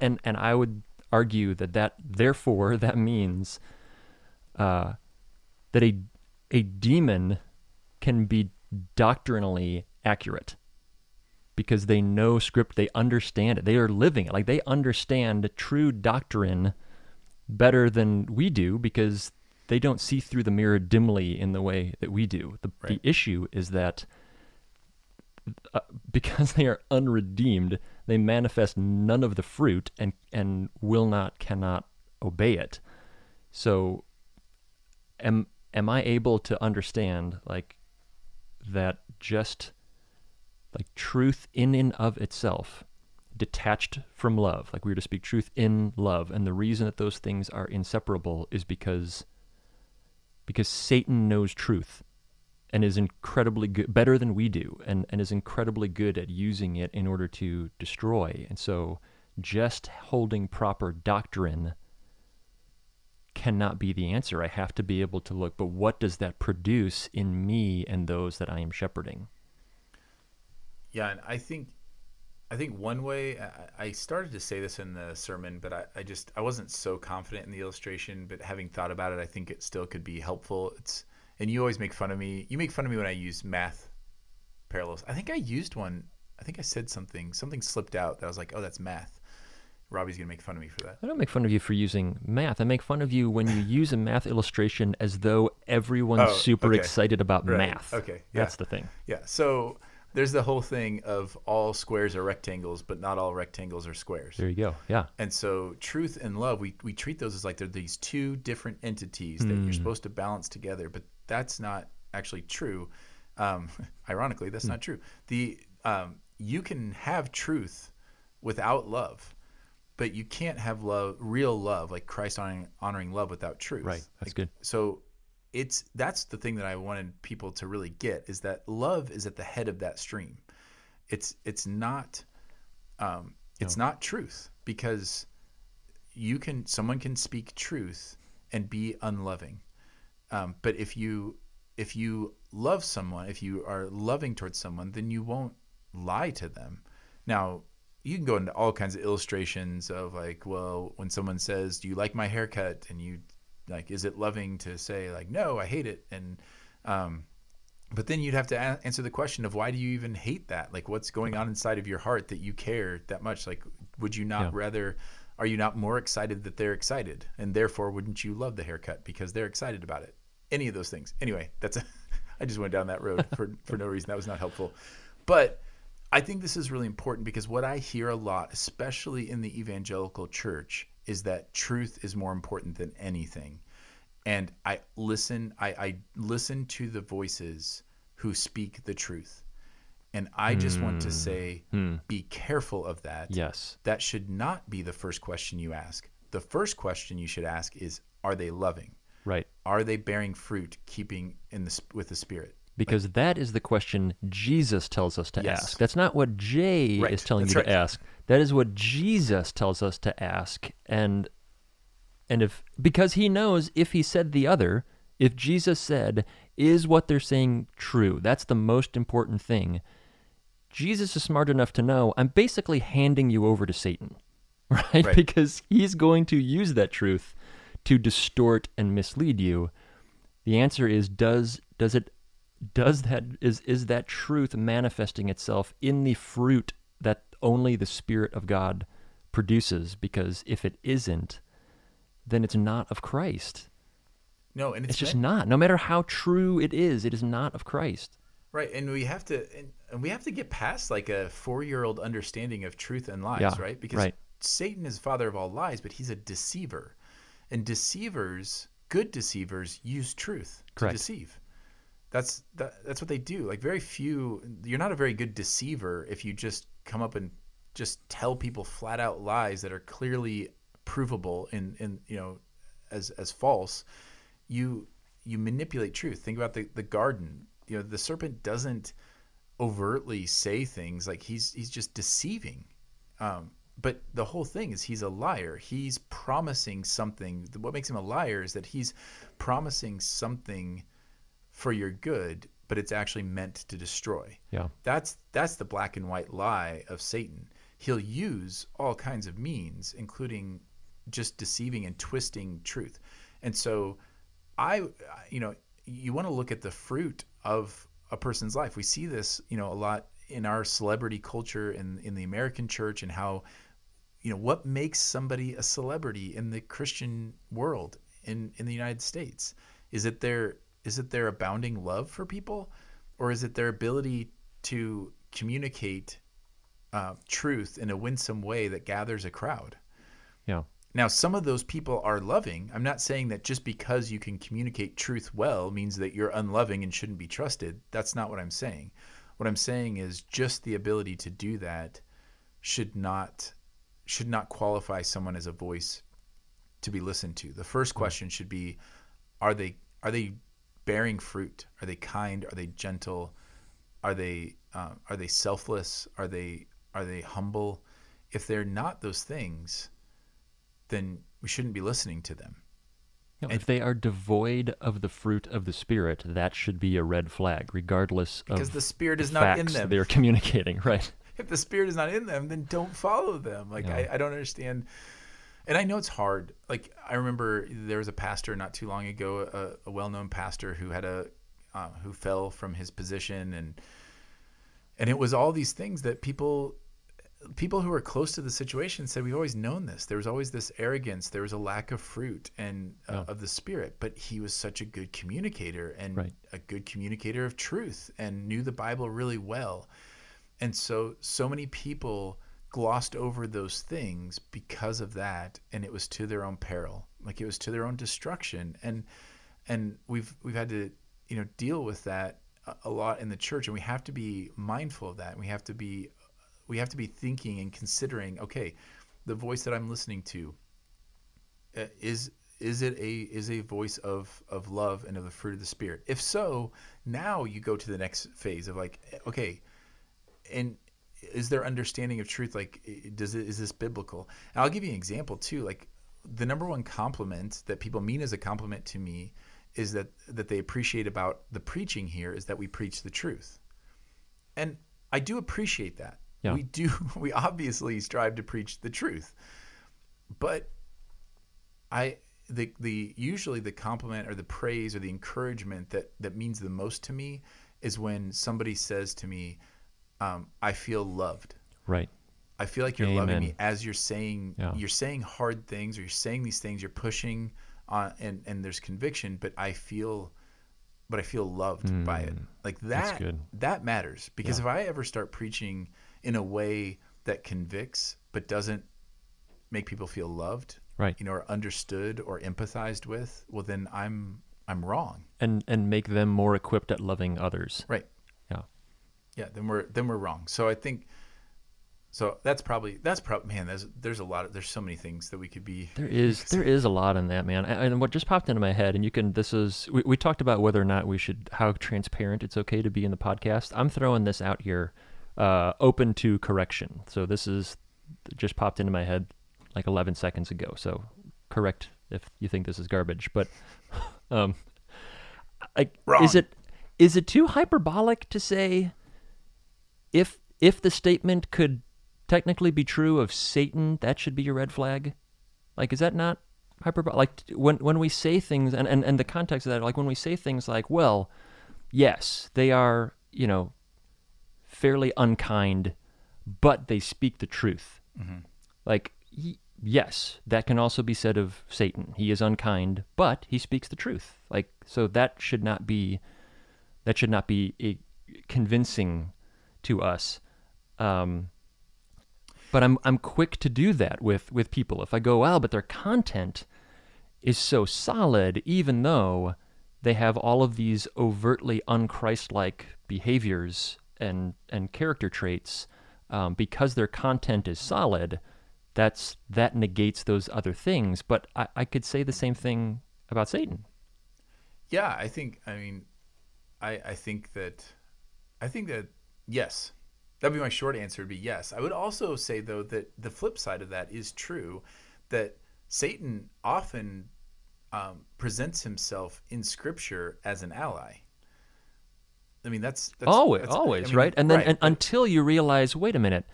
B: and and i would argue that that therefore that means uh, that a a demon can be doctrinally accurate because they know script they understand it they are living it like they understand true doctrine better than we do because they don't see through the mirror dimly in the way that we do the,
C: Right.
B: the issue is that uh, because they are unredeemed, they manifest none of the fruit and and will not cannot obey it. So am am I able to understand like that just like truth in and of itself detached from love like we were to speak truth in love and the reason that those things are inseparable is because because Satan knows truth and is incredibly good, better than we do, and, and is incredibly good at using it in order to destroy. And so, just holding proper doctrine cannot be the answer. I have to be able to look, but what does that produce in me and those that I am shepherding?
C: Yeah, and I think I think one way I, I started to say this in the sermon, but I, I just I wasn't so confident in the illustration. But having thought about it, I think it still could be helpful. It's and you always make fun of me. You make fun of me when I use math parallels. I think I used one. I think I said something. Something slipped out that I was like, oh, that's math. Robbie's gonna make fun of me for that.
B: I don't make fun of you for using math. I make fun of you when you use a math illustration as though everyone's
C: Oh,
B: super
C: okay.
B: excited about
C: Right.
B: math.
C: Okay, yeah.
B: That's the thing.
C: Yeah. So there's the whole thing of all squares are rectangles, but not all rectangles are squares.
B: There you go. Yeah.
C: And so truth and love, we, we treat those as like they're these two different entities that you're supposed to balance together, but that's not actually true. Um, ironically, that's not true. The um, you can have truth without love, but you can't have love, real love, like Christ honoring, honoring love without truth.
B: Right. That's
C: Like,
B: good.
C: So it's that's the thing that I wanted people to really get is that love is at the head of that stream. It's it's not um, it's not truth because you can someone can speak truth and be unloving. Um, but if you if you love someone, if you are loving towards someone, then you won't lie to them. Now, you can go into all kinds of illustrations of like, well, when someone says, "Do you like my haircut?" and you like, is it loving to say like, "No, I hate it," and um, but then you'd have to a- answer the question of why do you even hate that? Like, what's going on inside of your heart that you care that much? Like, would you not
B: Yeah.
C: rather? Are you not more excited that they're excited, and therefore wouldn't you love the haircut because they're excited about it? Any of those things. Anyway, that's. A, I just went down that road for for no reason. That was not helpful, but I think this is really important because what I hear a lot, especially in the evangelical church, is that truth is more important than anything and I listen I, I listen to the voices who speak the truth. And I just want to hmm. say hmm. be careful of that.
B: Yes.
C: That should not be the first question you ask. The first question you should ask is are they loving?
B: Right.
C: Are they bearing fruit keeping in the with the spirit?
B: Because that is the question Jesus tells us to
C: Yes.
B: ask. That's not what Jay
C: Right.
B: is telling
C: That's
B: you
C: right.
B: to ask. That is what Jesus tells us to ask. And and if because he knows if he said the other, if Jesus said, is what they're saying true? That's the most important thing. Jesus is smart enough to know I'm basically handing you over to Satan. Right?
C: Right.
B: Because he's going to use that truth to distort and mislead you. The answer is does does it does that is is that truth manifesting itself in the fruit that only the spirit of God produces because if it isn't then it's not of Christ.
C: No, and it's,
B: It's just not. No matter how true it is, it is not of Christ.
C: right. And we have to and, and we have to get past like a four year old understanding of truth and lies,
B: Yeah,
C: right? Because
B: right.
C: Satan is father of all lies, but he's a deceiver. And deceivers, good deceivers, use truth
B: Correct.
C: to deceive. That's that, that's what they do. Like very few you're not a very good deceiver if you just come up and just tell people flat out lies that are clearly provable in, in you know as as false. You you manipulate truth. Think about the, the garden. You know, the serpent doesn't overtly say things like he's he's just deceiving. Um, but the whole thing is he's a liar. He's promising something. What makes him a liar is that he's promising something for your good, but it's actually meant to destroy.
B: Yeah.
C: That's that's the black and white lie of Satan. He'll use all kinds of means, including just deceiving and twisting truth. And so I you know, you want to look at the fruit of a person's life. We see this, you know, a lot in our celebrity culture in in the American church and how you know what makes somebody a celebrity in the Christian world in in the United States is it their is it their abounding love for people or is it their ability to communicate uh, truth in a winsome way that gathers a crowd
B: Yeah.
C: now, some of those people are loving. I'm not saying that just because you can communicate truth well means that you're unloving and shouldn't be trusted. That's not what I'm saying. What I'm saying is just the ability to do that should not should not qualify someone as a voice to be listened to. The first question should be are they are they bearing fruit? Are they kind? Are they gentle? Are they uh, are they selfless? Are they are they humble? If they're not those things, then we shouldn't be listening to them.
B: No, if they are devoid of the fruit of the Spirit, that should be a red flag, regardless
C: Because
B: of
C: the Spirit is
B: the
C: not in them.
B: they're communicating. Right.
C: If the Spirit is not in them, then don't follow them. Like. I, I don't understand. And I know it's hard. Like I remember there was a pastor not too long ago, a, a well-known pastor who had a uh, who fell from his position, and and it was all these things that people people who were close to the situation said we've always known this there was always this arrogance there was a lack of fruit and uh,
B: Yeah.
C: of the spirit but he was such a good communicator and
B: Right.
C: a good communicator of truth and knew the bible really well and so so many people glossed over those things because of that and it was to their own peril. Like it was to their own destruction. And and we've we've had to you know deal with that a, lot in the church and we have to be mindful of that. We have to be we have to be thinking and considering okay the voice that i'm listening to uh, is is it a is a voice of of love and of the fruit of the spirit? If so now you go to the next phase of like okay and is their understanding of truth? Like does it is this biblical? And i'll give you an example too like the number one compliment that people mean as a compliment to me is that that they appreciate about the preaching here is that we preach the truth. And i do appreciate that.
B: Yeah.
C: we do we obviously strive to preach the truth. But i the the usually the compliment or the praise or the encouragement that that means the most to me is when somebody says to me um, i feel loved
B: Right.
C: I feel like you're loving me as you're saying
B: Yeah.
C: you're saying hard things or you're saying these things you're pushing on and and there's conviction but I feel but I feel loved by it like
B: Hmm. that's
C: that
B: good.
C: that matters because
B: Yeah.
C: if I ever start preaching in a way that convicts but doesn't make people feel loved
B: Right.
C: you know or understood or empathized with well then I'm I'm wrong
B: And and make them more equipped at loving others.
C: right
B: Yeah.
C: then we're then we're wrong so i think so that's probably that's probably man there's there's a lot of there's so many things that we could be
B: There is there is a lot in that, man. And and what just popped into my head, and you can this is we, we talked about whether or not we should how transparent it's okay to be in the podcast. I'm throwing this out here, uh, open to correction. So this is just popped into my head like 11 seconds ago. So correct if you think this is garbage, but um, like is it is it too hyperbolic to say if if the statement could technically be true of Satan, that should be your red flag? Like, is that not hyperbolic? Like, when when we say things, and, and, and the context of that, like when we say things like, well, yes, they are, you know, fairly unkind, but they speak the truth. Mm-hmm. Like, y- yes, that can also be said of Satan. He is unkind, but he speaks the truth. Like, so that should not be, that should not be a, convincing to us. Um, but I'm I'm quick to do that with with people. If I go, well, but their content is so solid, even though they have all of these overtly unchristlike behaviors and and character traits, um, because their content is solid, that's that negates those other things. But I, I could say the same thing about Satan.
C: yeah i think i mean i i think that i think that yes that'd be my short answer would be yes i would also say though that the flip side of that is true that satan often um, presents himself in scripture as an ally i mean that's, that's
B: always,
C: that's- I
B: always,
C: mean,
B: right? And then
C: right,
B: and, until you realize, wait a minute,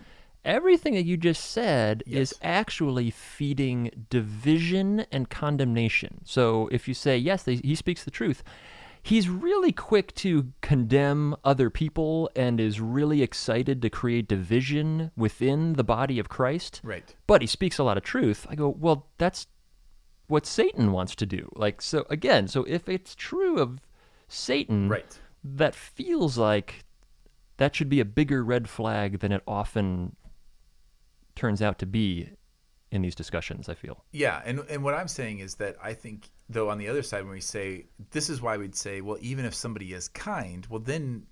B: everything that you just said is actually feeding division and condemnation. So if you say yes, they, he speaks the truth, he's really quick to condemn other people and is really excited to create division within the body of Christ.
C: right
B: But he speaks a lot of truth. I go, well, that's what Satan wants to do. Like so again, so if it's true of Satan,
C: right
B: that feels like that should be a bigger red flag than it often turns out to be in these discussions, I feel.
C: Yeah, and and what I'm saying is that I think though on the other side when we say this is why we'd say well even if somebody is kind, well then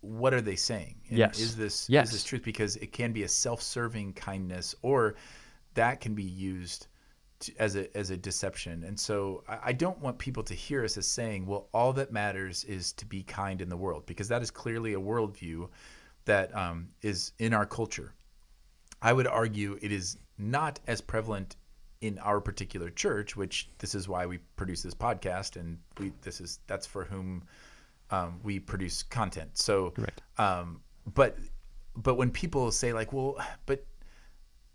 C: what are they saying? And
B: Yes.
C: Is this
B: Yes.
C: is this truth because it can be a self-serving kindness or that can be used to, as a as a deception. And so I, I don't want people to hear us as saying, well, all that matters is to be kind in the world because that is clearly a worldview that um, is in our culture. I would argue it is not as prevalent in our particular church, which this is why we produce this podcast, and we this is that's for whom um, we produce content. So,
B: Correct.
C: um, but but when people say like, well, but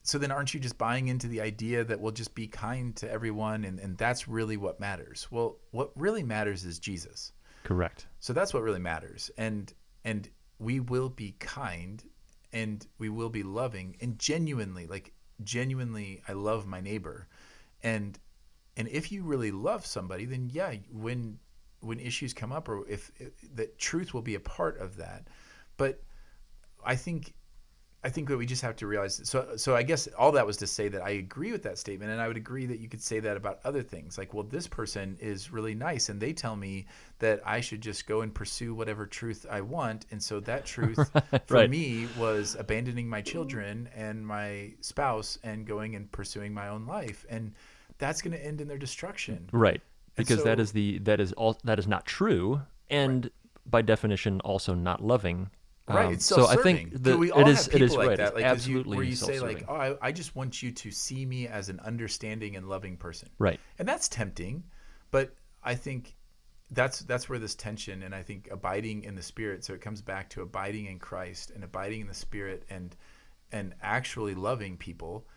C: so then aren't you just buying into the idea that we'll just be kind to everyone, and and that's really what matters? Well, what really matters is Jesus.
B: Correct.
C: So that's what really matters. And and we will be kind and we will be loving and genuinely like genuinely I love my neighbor. And and if you really love somebody, then yeah, when when issues come up or if, if that truth will be a part of that. But I think I think that we just have to realize. So, so I guess all that was to say that I agree with that statement, and I would agree that you could say that about other things. Like, well, this person is really nice, and they tell me that I should just go and pursue whatever truth I want, and so that truth
B: Right,
C: for
B: right.
C: me was abandoning my children and my spouse and going and pursuing my own life, and that's going to end in their destruction.
B: Right. Because that
C: so-
B: is the that is all that is not true and by definition also not loving.
C: Right,
B: Um,
C: it's
B: so I think
C: Do
B: that
C: we all
B: it is
C: have
B: it
C: people
B: is
C: like
B: right.
C: that,
B: It's
C: like 'cause you-
B: absolutely
C: where you say like, "Oh, I, I just want you to see me as an understanding and loving person,"
B: Right.
C: and that's tempting, but I think that's that's where this tension and I think abiding in the Spirit. So it comes back to abiding in Christ and abiding in the Spirit and and actually loving people,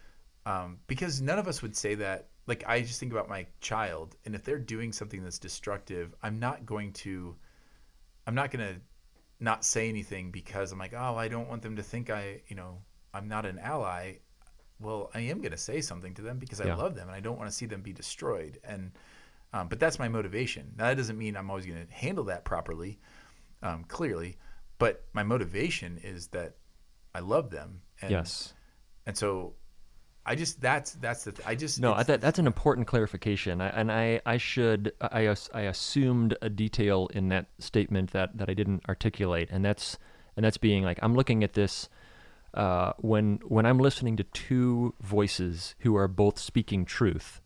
C: um, because none of us would say that. Like I just think about my child, and if they're doing something that's destructive, I'm not going to. I'm not going to not say anything because I'm like, oh, I don't want them to think I, you know, I'm not an ally. Well, I am going to say something to them because I
B: Yeah.
C: love them and I don't want to see them be destroyed. And, um, but that's my motivation. Now, that doesn't mean I'm always going to handle that properly, um, clearly. But my motivation is that I love them. And,
B: yes.
C: And so, I just that's that's the th- I just
B: No, that, that's an important clarification, I, and I, I should I, I assumed a detail in that statement that, that I didn't articulate, and that's and that's being like I'm looking at this uh, when when I'm listening to two voices who are both speaking truth.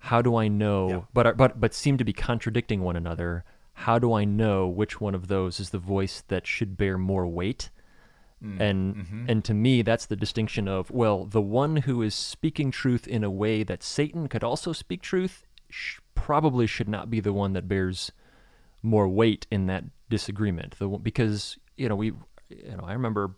B: How do I know?
C: Yeah.
B: But are, but but seem to be contradicting one another. How do I know which one of those is the voice that should bear more weight?
C: Mm,
B: and
C: mm-hmm.
B: and to me that's the distinction of well the one who is speaking truth in a way that satan could also speak truth sh- probably should not be the one that bears more weight in that disagreement the because you know we you know i remember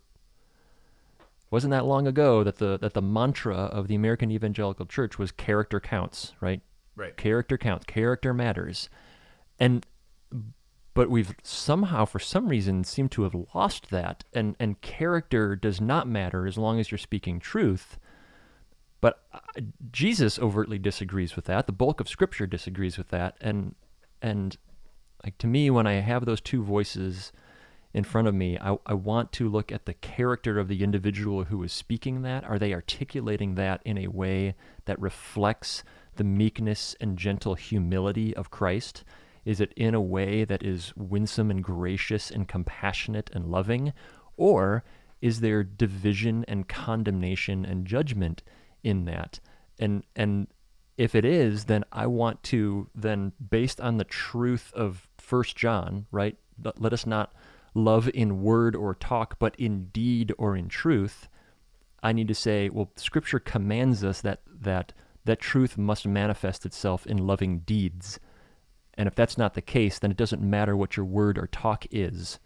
B: wasn't that long ago that the that the mantra of the american evangelical church was character counts right
C: right.
B: character counts character matters and but we've somehow for some reason seemed to have lost that. And and character does not matter as long as you're speaking truth. But uh, Jesus overtly disagrees with that. The bulk of scripture disagrees with that. And and like to me when I have those two voices in front of me I, I want to look at the character of the individual who is speaking that. Are they articulating that in a way that reflects the meekness and gentle humility of Christ is it in a way that is winsome and gracious and compassionate and loving? Or is there division and condemnation and judgment in that? And and if it is, then I want to then based on the truth of First John, right? Let us not love in word or talk, but in deed or in truth. I need to say, well, Scripture commands us that that that truth must manifest itself in loving deeds. And if that's not the case, then it doesn't matter what your word or talk is.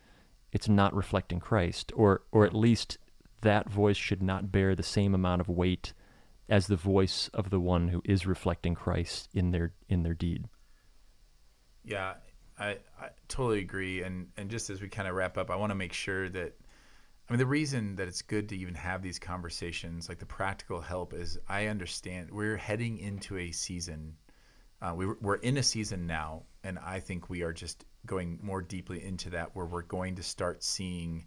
B: It's not reflecting Christ, or or at least that voice should not bear the same amount of weight as the voice of the one who is reflecting Christ in their in their deed.
C: Yeah, I, I totally agree. And and just as we kind of wrap up, I want to make sure that I mean the reason that it's good to even have these conversations, like the practical help, is I understand we're heading into a season. Uh, we, we're in a season now, and I think we are just going more deeply into that, where we're going to start seeing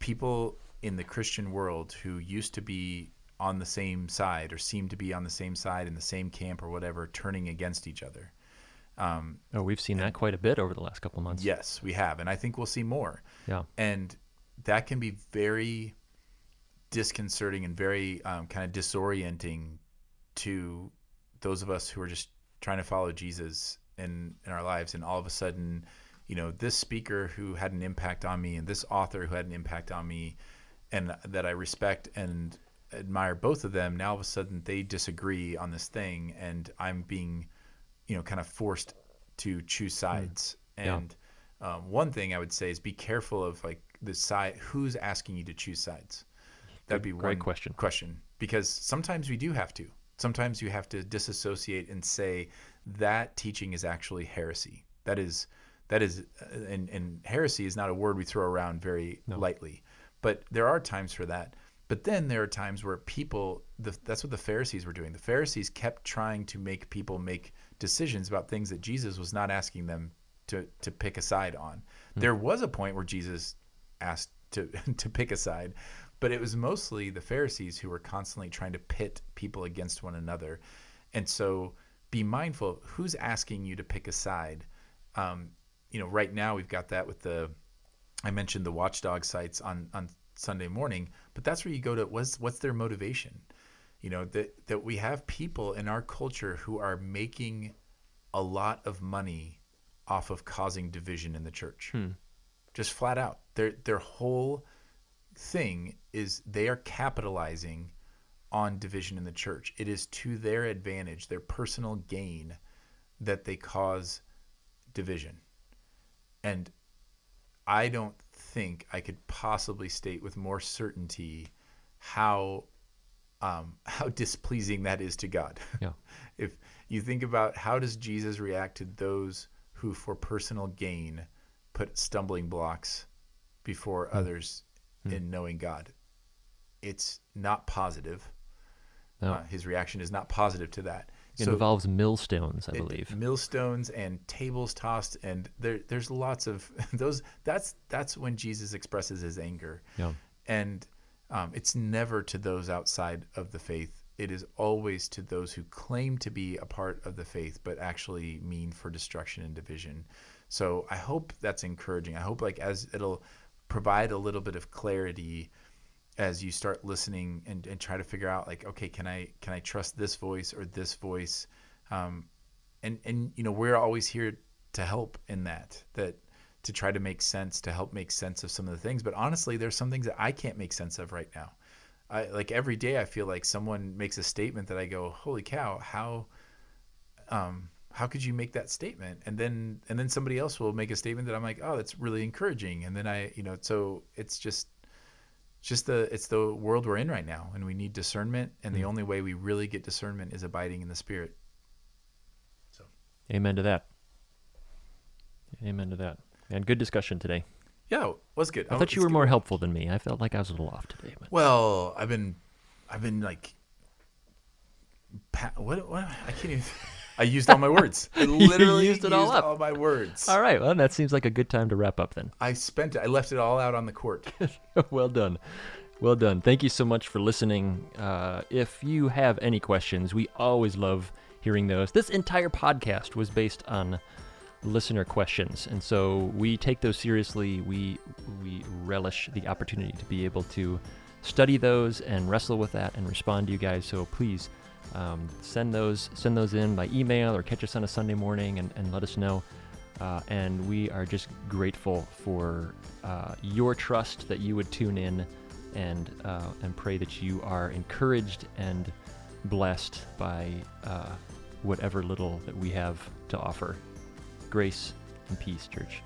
C: people in the Christian world who used to be on the same side or seem to be on the same side in the same camp or whatever, turning against each other. Um,
B: Oh, we've seen that quite a bit over the last couple of months.
C: Yes, we have, and I think we'll see more.
B: Yeah.
C: And that can be very disconcerting and very um, kind of disorienting to those of us who are just trying to follow Jesus in in our lives, and all of a sudden, you know, this speaker who had an impact on me, and this author who had an impact on me, and that I respect and admire both of them. Now all of a sudden they disagree on this thing, and I'm being, you know, kind of forced to choose sides.
B: Yeah.
C: And um, one thing I would say is be careful of like the side who's asking you to choose sides. That'd be
B: great
C: one
B: question.
C: Question because sometimes we do have to. Sometimes you have to disassociate and say that teaching is actually heresy. That is that is uh, and and heresy is not a word we throw around very lightly. But there are times for that. But then there are times where people, the, that's what the Pharisees were doing. The Pharisees kept trying to make people make decisions about things that Jesus was not asking them to, to pick a side on. There was a point where Jesus asked to, to pick a side, but it was mostly the Pharisees who were constantly trying to pit people against one another. And so be mindful who's asking you to pick a side. Um, you know, right now we've got that with the, I mentioned the watchdog sites on, on Sunday morning, but that's where you go to what's what's their motivation? You know, that that we have people in our culture who are making a lot of money off of causing division in the church. Just flat out. Their their whole thing is they are capitalizing on division in the church. It is to their advantage, their personal gain that they cause division. And I don't think I could possibly state with more certainty how um, how displeasing that is to God.
B: Yeah.
C: if you think about how does Jesus react to those who, for personal gain, put stumbling blocks before others in knowing God, it's not positive.
B: No.
C: Uh, his reaction is not positive to that.
B: It involves millstones, I
C: it-
B: believe.
C: millstones and tables tossed, and there, there's lots of those. That's that's when Jesus expresses his anger,
B: Yeah.
C: and um, it's never to those outside of the faith. It is always to those who claim to be a part of the faith, but actually mean for destruction and division. So I hope that's encouraging. I hope like as it'll provide a little bit of clarity as you start listening and, and try to figure out like okay can i can i trust this voice or this voice? Um, and and you know we're always here to help in that that to try to make sense to help make sense of some of the things. But honestly there's some things that i can't make sense of right now. I, like every day i feel like someone makes a statement that i go holy cow how um, how could you make that statement and then and then somebody else will make a statement that i'm like oh that's really encouraging and then i you know so it's just just the it's the world we're in right now and we need discernment and the mm. only way we really get discernment is abiding in the spirit so
B: Amen to that. Amen to that. And good discussion today.
C: yeah was good
B: I thought you were more helpful than me. I felt like I was a little off today. But
C: well i've been i've been like pa- what, what i can't even i used all my words i literally
B: used it all up.
C: all my words
B: all right, well, that seems like a good time to wrap up then.
C: i spent it i left it all out on the court
B: well done. Well done. Thank you so much for listening. Uh, if you have any questions, we always love hearing those. This entire podcast was based on listener questions, and so we take those seriously. We we relish the opportunity to be able to study those and wrestle with that and respond to you guys. So please um, send those send those in by email or catch us on a Sunday morning and, and let us know. Uh, and we are just grateful for uh, your trust that you would tune in and uh, and pray that you are encouraged and blessed by uh, whatever little that we have to offer. Grace and peace, church.